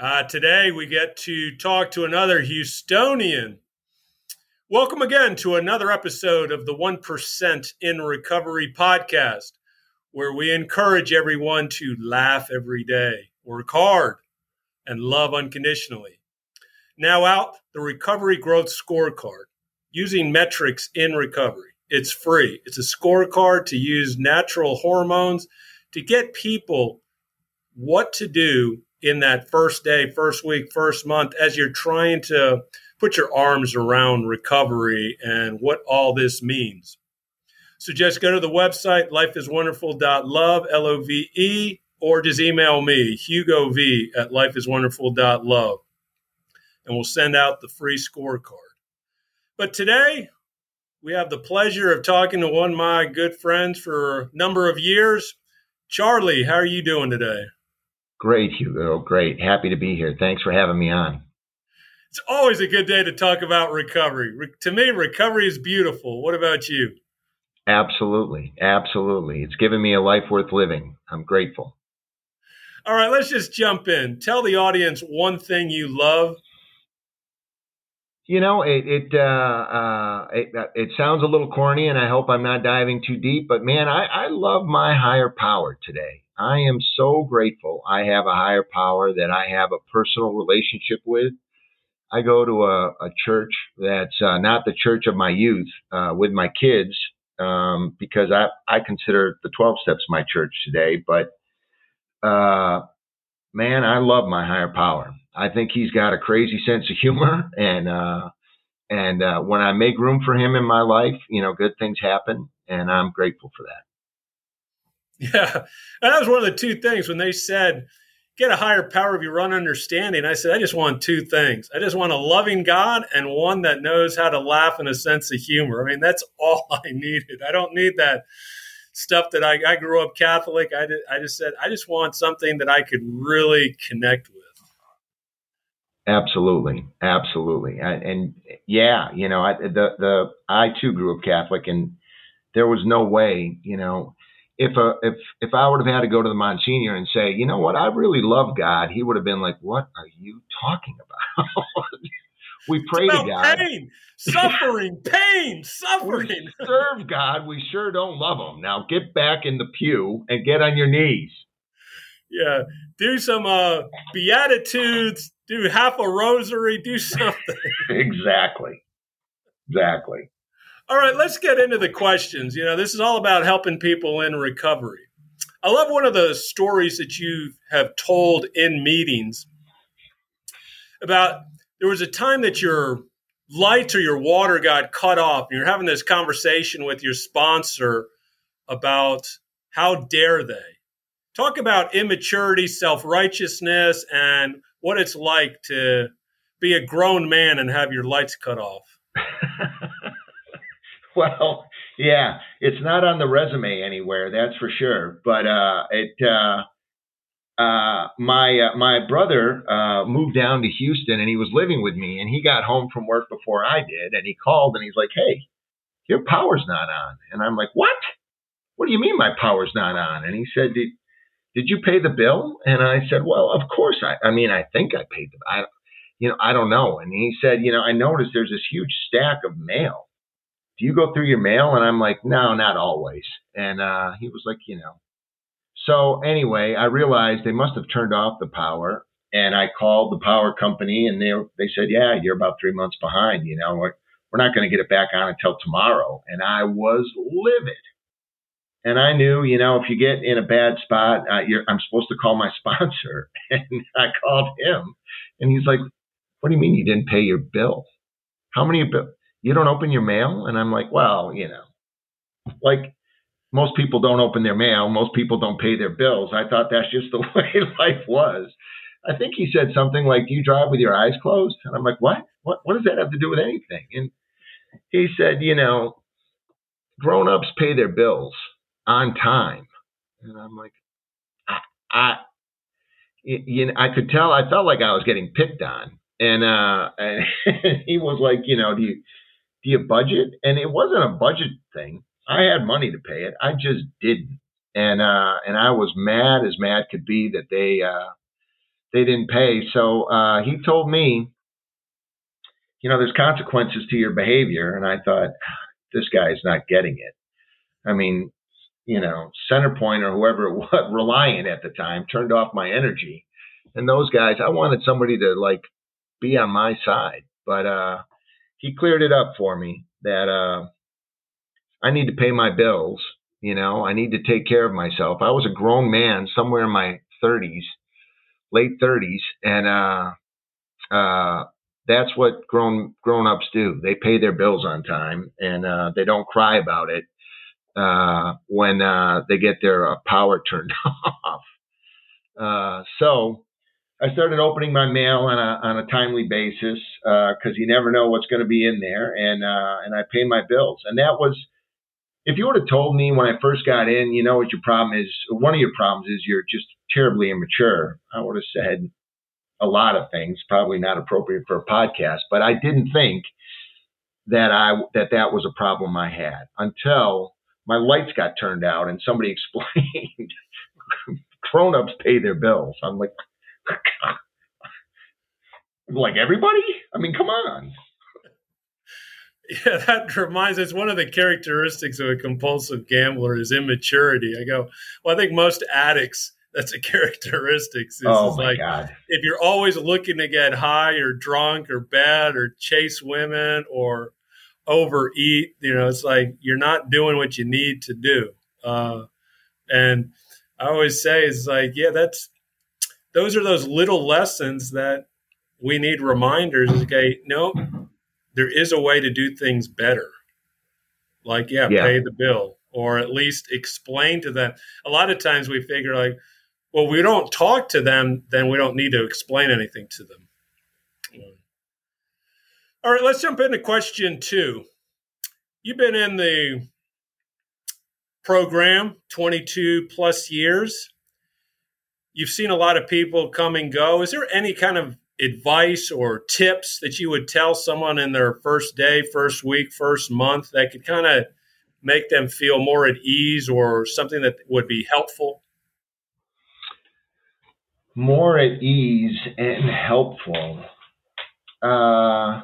Uh, today we get to talk to another Houstonian. Welcome again to another episode of the 1% in Recovery podcast, where we encourage everyone to laugh every day, work hard, and love unconditionally. Now, out the Recovery Growth Scorecard using metrics in recovery. It's free. It's a scorecard to use natural hormones to get people what to do in that first day, first week, first month as you're trying to put your arms around recovery and what all this means. So just go to the website, lifeiswonderful.love, L O V E, or just email me, Hugo V at lifeiswonderful.love, and we'll send out the free scorecard. But today, we have the pleasure of talking to one of my good friends for a number of years. Charlie, how are you doing today? Great, Hugo. Great. Happy to be here. Thanks for having me on. It's always a good day to talk about recovery. Re- to me, recovery is beautiful. What about you? Absolutely. Absolutely. It's given me a life worth living. I'm grateful. All right, let's just jump in. Tell the audience one thing you love. You know, it it uh, uh, it, it sounds a little corny, and I hope I'm not diving too deep. But man, I, I love my higher power today. I am so grateful I have a higher power that I have a personal relationship with. I go to a, a church that's uh, not the church of my youth uh, with my kids um, because I, I consider the 12 steps my church today. But uh, man, I love my higher power. I think he's got a crazy sense of humor, and uh, and uh, when I make room for him in my life, you know, good things happen, and I'm grateful for that. Yeah. And that was one of the two things when they said, get a higher power of your own understanding. I said, I just want two things. I just want a loving God and one that knows how to laugh and a sense of humor. I mean, that's all I needed. I don't need that stuff that I, I grew up Catholic. I, did, I just said, I just want something that I could really connect with. Absolutely, absolutely, and, and yeah, you know, I, the the I too grew up Catholic, and there was no way, you know, if a if if I would have had to go to the Monsignor and say, you know what, I really love God, he would have been like, "What are you talking about?" we pray to God. Pain, suffering, pain, suffering. We serve God. We sure don't love Him. Now get back in the pew and get on your knees. Yeah, do some uh, beatitudes. Do half a rosary. Do something. exactly. Exactly. All right, let's get into the questions. You know, this is all about helping people in recovery. I love one of the stories that you have told in meetings about there was a time that your lights or your water got cut off, and you're having this conversation with your sponsor about how dare they. Talk about immaturity, self righteousness, and what it's like to be a grown man and have your lights cut off. well, yeah, it's not on the resume anywhere, that's for sure. But uh, it, uh, uh, my uh, my brother uh, moved down to Houston and he was living with me, and he got home from work before I did, and he called and he's like, "Hey, your power's not on," and I'm like, "What? What do you mean my power's not on?" And he said, "Did did you pay the bill?" And I said, "Well, of course I. I mean, I think I paid the. I, you know, I don't know." And he said, "You know, I noticed there's this huge stack of mail." Do you go through your mail? And I'm like, no, not always. And uh, he was like, you know. So anyway, I realized they must have turned off the power, and I called the power company, and they they said, yeah, you're about three months behind. You know, we're, we're not going to get it back on until tomorrow. And I was livid. And I knew, you know, if you get in a bad spot, uh, I'm supposed to call my sponsor. And I called him, and he's like, "What do you mean you didn't pay your bill? How many bill? You don't open your mail? And I'm like, well, you know, like most people don't open their mail. Most people don't pay their bills. I thought that's just the way life was. I think he said something like, "Do you drive with your eyes closed?" And I'm like, "What? What? What does that have to do with anything?" And he said, "You know, grown-ups pay their bills on time." And I'm like, I, I you know, I could tell. I felt like I was getting picked on, and uh, and he was like, "You know, do you do you budget? And it wasn't a budget thing. I had money to pay it. I just didn't. And uh, and I was mad as mad could be that they uh, they didn't pay. So uh, he told me, you know, there's consequences to your behavior, and I thought this guy's not getting it. I mean, you know, Centerpoint or whoever it was, Reliant at the time, turned off my energy. And those guys, I wanted somebody to like be on my side. But uh, he cleared it up for me that uh, I need to pay my bills. You know, I need to take care of myself. I was a grown man somewhere in my 30s, late 30s, and uh, uh, that's what grown grown ups do. They pay their bills on time, and uh, they don't cry about it uh, when uh, they get their uh, power turned off. Uh, so I started opening my mail on a on a timely basis because uh, you never know what's going to be in there, and uh, and I pay my bills. And that was, if you would have told me when I first got in, you know what your problem is. One of your problems is you're just terribly immature. I would have said a lot of things, probably not appropriate for a podcast, but I didn't think that I that that was a problem I had until my lights got turned out and somebody explained grown-ups pay their bills. I'm like, like everybody? I mean, come on. Yeah, that reminds us one of the characteristics of a compulsive gambler is immaturity. I go, well, I think most addicts, that's a characteristic. It's, oh my like, God. If you're always looking to get high or drunk or bad or chase women or overeat, you know, it's like you're not doing what you need to do. Uh, and I always say, it's like, yeah, that's those are those little lessons that we need reminders. Okay, no, there is a way to do things better. Like, yeah, yeah, pay the bill, or at least explain to them. A lot of times we figure like, well, we don't talk to them, then we don't need to explain anything to them. All right, let's jump into question two. You've been in the program 22 plus years you've seen a lot of people come and go. Is there any kind of advice or tips that you would tell someone in their first day, first week, first month that could kind of make them feel more at ease or something that would be helpful? More at ease and helpful. Uh,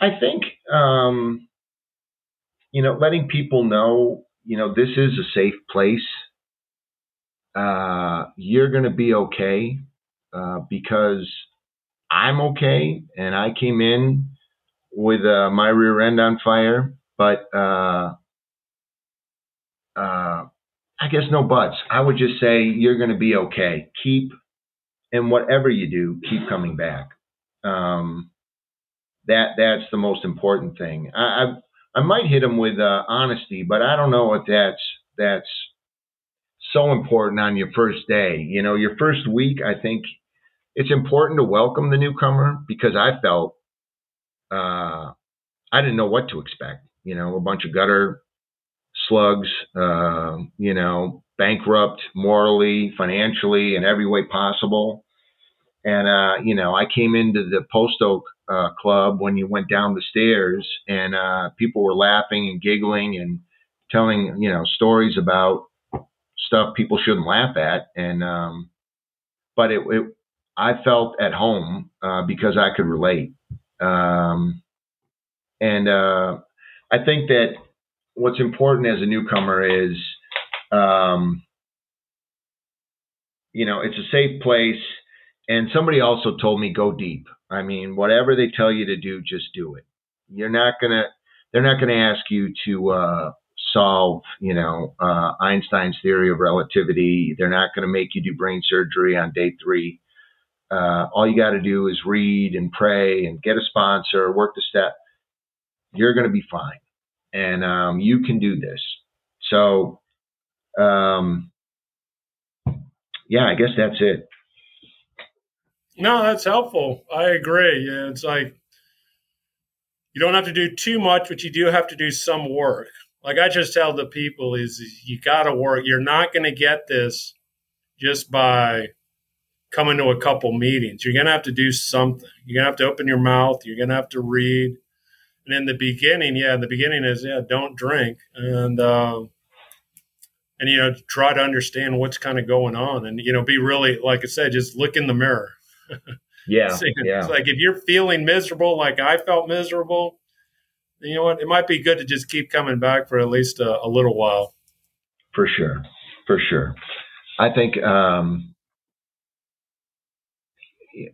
I think, um, you know, letting people know, you know, this is a safe place uh, you're going to be okay uh, because I'm okay and I came in with uh, my rear end on fire, but uh, uh, I guess no buts. I would just say you're going to be okay. Keep, and whatever you do, keep coming back. Um, that that's the most important thing. I I, I might hit him with honesty, but I don't know if that's that's so important on your first day. You know, your first week, I think it's important to welcome the newcomer because I felt uh, I didn't know what to expect. You know, a bunch of gutter slugs, uh, you know, bankrupt morally, financially, in every way possible. And, uh, you know, I came into the Post Oak uh, Club when you went down the stairs and uh, people were laughing and giggling and telling, you know, stories about stuff people shouldn't laugh at. And, um, but it, it, I felt at home, uh, because I could relate. Um, and, uh, I think that what's important as a newcomer is, um, you know, it's a safe place. And somebody also told me go deep. I mean, whatever they tell you to do, just do it. You're not gonna. They're not gonna ask you to uh, solve, you know, uh, Einstein's theory of relativity. They're not going to make you do brain surgery on day three. Uh, all you got to do is read and pray and get a sponsor, work the step. You're going to be fine, and um, you can do this. So, um, yeah, I guess that's it. No, that's helpful. I agree. Yeah, it's like you don't have to do too much, but you do have to do some work like I just tell the people is you got to work. You're not going to get this just by coming to a couple meetings. You're going to have to do something. You're going to have to open your mouth. You're going to have to read. And in the beginning, yeah, in the beginning is yeah, don't drink. And uh, and you know try to understand what's kind of going on and you know be really like i said just look in the mirror yeah, So yeah. it's like if you're feeling miserable like i felt miserable you know what it might be good to just keep coming back for at least a, a little while for sure, for sure. I think um,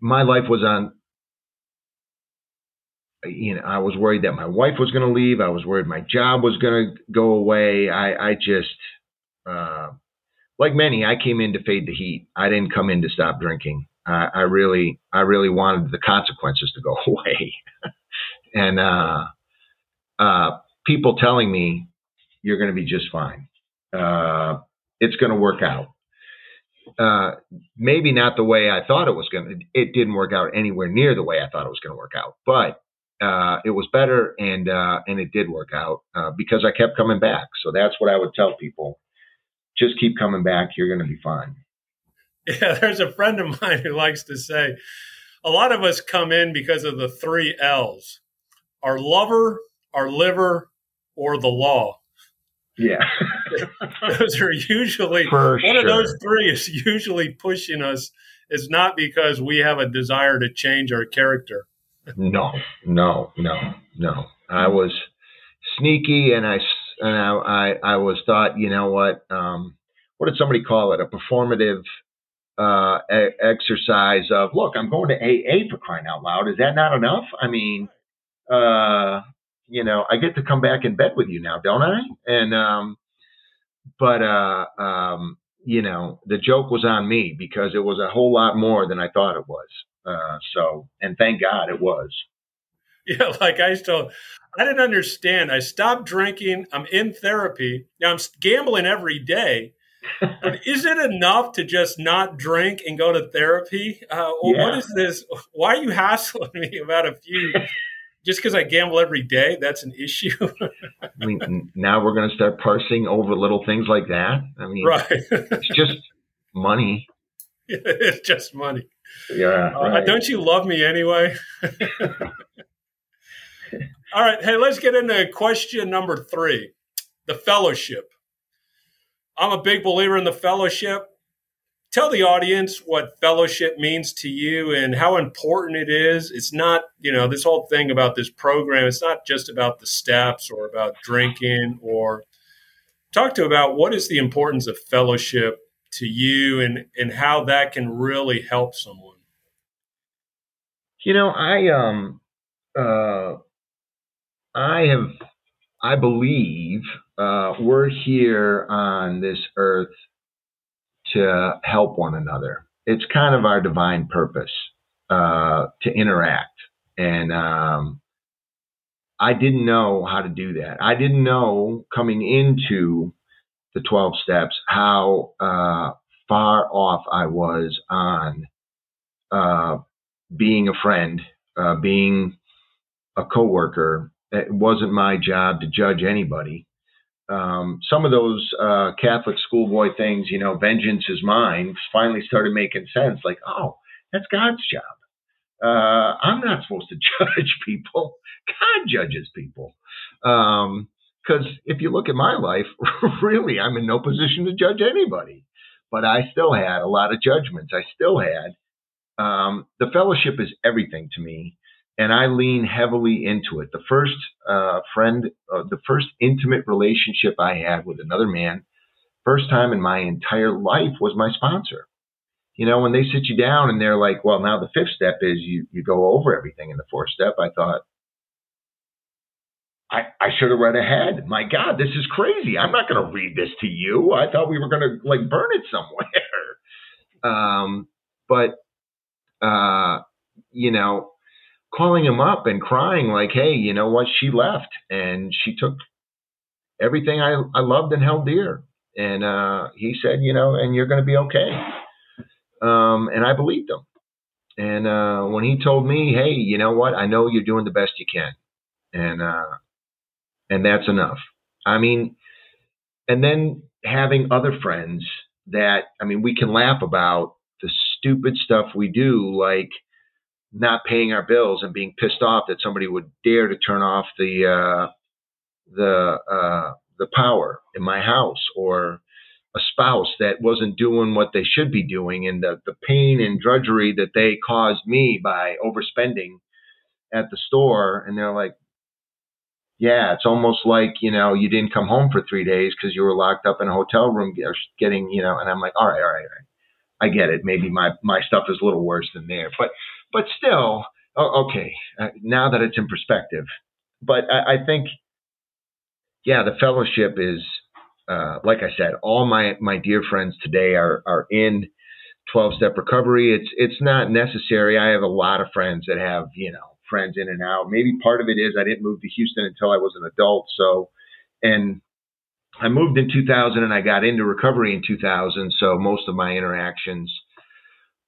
my life was on. You know, I was worried that my wife was going to leave. I was worried my job was going to go away. I, I just, uh, like many, I came in to fade the heat. I didn't come in to stop drinking. I, I really, I really wanted the consequences to go away. and uh, uh, people telling me you're going to be just fine. Uh, it's going to work out. Uh, maybe not the way I thought it was going to. It didn't work out anywhere near the way I thought it was going to work out, but uh, it was better, and uh, and it did work out because I kept coming back. So that's what I would tell people: just keep coming back. You're going to be fine. Yeah, there's a friend of mine who likes to say a lot of us come in because of the three L's our lover, our liver, or the law. Yeah, Those are usually for one sure. of those three is usually pushing us. Is not because we have a desire to change our character. No, no, no, no. I was sneaky, and I and I I, I was thought, you know what? Um, what did somebody call it? A performative uh, e- exercise of look. I'm going to AA for crying out loud. Is that not enough? I mean, uh, you know, I get to come back in bed with you now, don't I? And um, but uh, um, you know, the joke was on me because it was a whole lot more than I thought it was. Uh, so, and thank God it was. Yeah, like I still, I didn't understand. I stopped drinking. I'm in therapy now. I'm gambling every day. But is it enough to just not drink and go to therapy? Uh, or What Yeah. is this? Why are you hassling me about a few? Just because I gamble every day, that's an issue, I mean, now we're going to start parsing over little things like that. I mean, right? it's just money. it's just money. Yeah, Uh, don't you love me anyway? All right. Hey, let's get into question number three the fellowship. I'm a big believer in the fellowship. Tell the audience what fellowship means to you and how important it is. It's not, you know, this whole thing about this program, it's not just about the steps or about drinking or talk to about what is the importance of fellowship to you and, and how that can really help someone. You know, I um uh I have I believe uh we're here on this earth to help one another. It's kind of our divine purpose uh to interact. And um I didn't know how to do that. I didn't know coming into the 12 steps how uh far off I was on uh being a friend, uh, being a coworker. It wasn't my job to judge anybody. Um, some of those uh, Catholic schoolboy things, you know, vengeance is mine, finally started making sense. Like, oh, that's God's job. Uh, I'm not supposed to judge people. God judges people. Because if you look at my life, really, I'm in no position to judge anybody. But I still had a lot of judgments. I still had um, the fellowship is everything to me, and I lean heavily into it. The first uh, friend, uh, the first intimate relationship I had with another man, first time in my entire life was my sponsor. You know, when they sit you down and they're like, "Well, now the fifth step is you you go over everything in the fourth step," I thought. I, I should have read ahead. My God, this is crazy. I'm not going to read this to you. I thought we were going to like burn it somewhere. Um, but uh, you know, calling him up and crying like, "Hey, you know what? She left and she took everything I I loved and held dear." And uh, he said, "You know, and you're going to be okay." Um, and I believed him. And uh, when he told me, "Hey, you know what? I know you're doing the best you can," and uh, and that's enough. I mean, and then having other friends that I mean, we can laugh about the stupid stuff we do, like not paying our bills and being pissed off that somebody would dare to turn off the uh, the uh, the power in my house, or a spouse that wasn't doing what they should be doing and the, the pain and drudgery that they caused me by overspending at the store. And they're like yeah it's almost like you know you didn't come home for three days because you were locked up in a hotel room getting you know and i'm like all right all right all right. I get it. Maybe my my stuff is a little worse than there. But but still okay uh, now that it's in perspective but I, I think yeah the fellowship is uh, like I said, all my my dear friends today are are in 12 step recovery. It's it's not necessary. I have a lot of friends that have you know friends in and out. Maybe part of it is I didn't move to Houston until I was an adult. So, and I moved in 2000 and I got into recovery in 2000. So most of my interactions,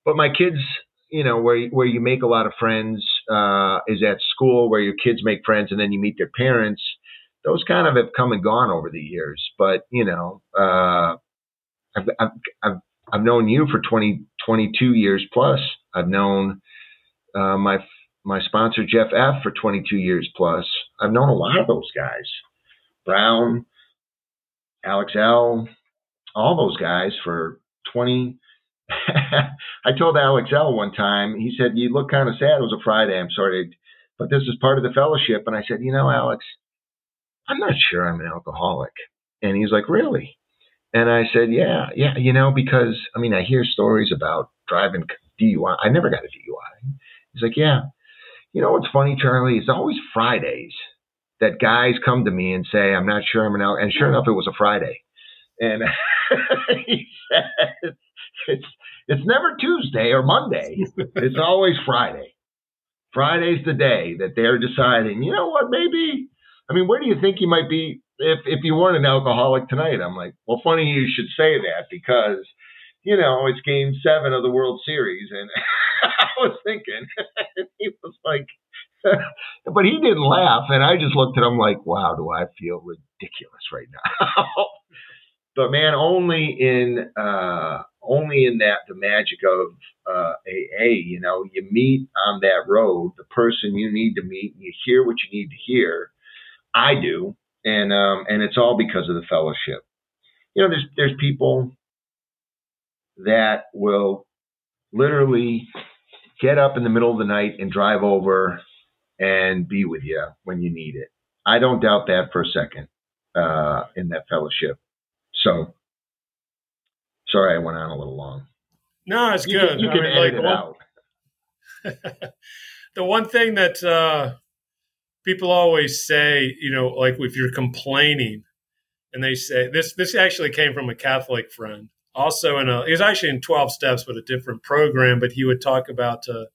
but my kids, you know, where where you make a lot of friends uh, is at school, where your kids make friends and then you meet their parents those kind of have come and gone over the years. But you know, uh, I've, I've, I've I've known you for 20, 22 years plus. I've known uh, my my sponsor Jeff F for 22 years plus. I've known a lot of those guys, Brown, Alex L, all those guys for 20. I told Alex L one time. He said, "You look kind of sad. It was a Friday. I'm sorry, but this is part of the fellowship." And I said, "You know, Alex." I'm not sure I'm an alcoholic. And he's like, Really? And I said, Yeah, yeah, you know, because I mean, I hear stories about driving DUI. I never got a DUI. He's like, Yeah. You know what's funny, Charlie? It's always Fridays that guys come to me and say, I'm not sure I'm an alcoholic. And sure enough, it was a Friday. And he said, It's it's never Tuesday or Monday. It's always Friday. Friday's the day that they're deciding, you know what, maybe I mean, where do you think you might be if if you weren't an alcoholic tonight? I'm like, well, funny you should say that because you know it's Game Seven of the World Series, and I was thinking he was like, but he didn't laugh, and I just looked at him like, wow, do I feel ridiculous right now? But man, only in uh, only in that the magic of uh, AA, you know, you meet on that road the person you need to meet, and you hear what you need to hear I do, and um, and it's all because of the fellowship. You know, there's there's people that will literally get up in the middle of the night and drive over and be with you when you need it. I don't doubt that for a second uh, in that fellowship. So, sorry I went on a little long. No, it's you good. Can, you can, edit like, it well, out. the one thing that uh, people always say, you know, like if you're complaining, and they say this. This actually came from a Catholic friend, also in a. He was actually in twelve steps, but a different program. But he would talk about to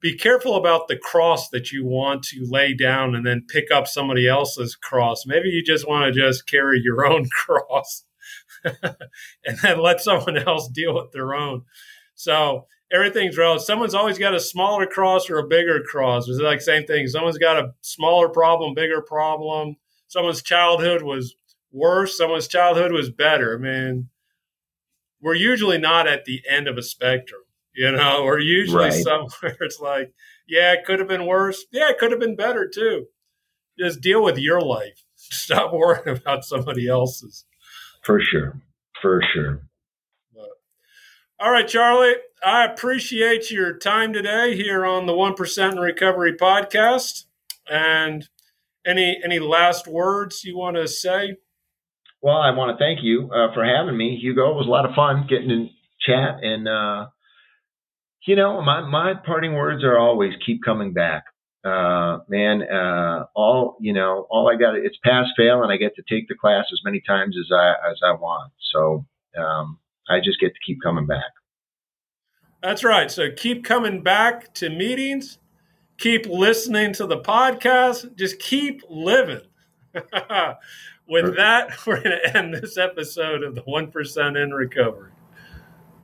be careful about the cross that you want to lay down, and then pick up somebody else's cross. Maybe you just want to just carry your own cross, and then let someone else deal with their own. So everything's relative. Someone's always got a smaller cross or a bigger cross. It's like same thing. Someone's got a smaller problem, bigger problem. Someone's childhood was worse. Someone's childhood was better. I mean, we're usually not at the end of a spectrum. You know, we're usually right. somewhere it's like, yeah, it could have been worse. Yeah, it could have been better too. Just deal with your life. Stop worrying about somebody else's. For sure. For sure. All right, Charlie. I appreciate your time today here on the One Percent in Recovery podcast. And any any last words you want to say? Well, I want to thank you uh, for having me, Hugo. It was a lot of fun getting to chat, and uh, you know, my my parting words are always keep coming back. Uh, man, uh, all you know, all I got it's pass fail, and I get to take the class as many times as I as I want. So. Um, I just get to keep coming back. That's right. So keep coming back to meetings, keep listening to the podcast, just keep living. With that, we're going to end this episode of the 1% in Recovery.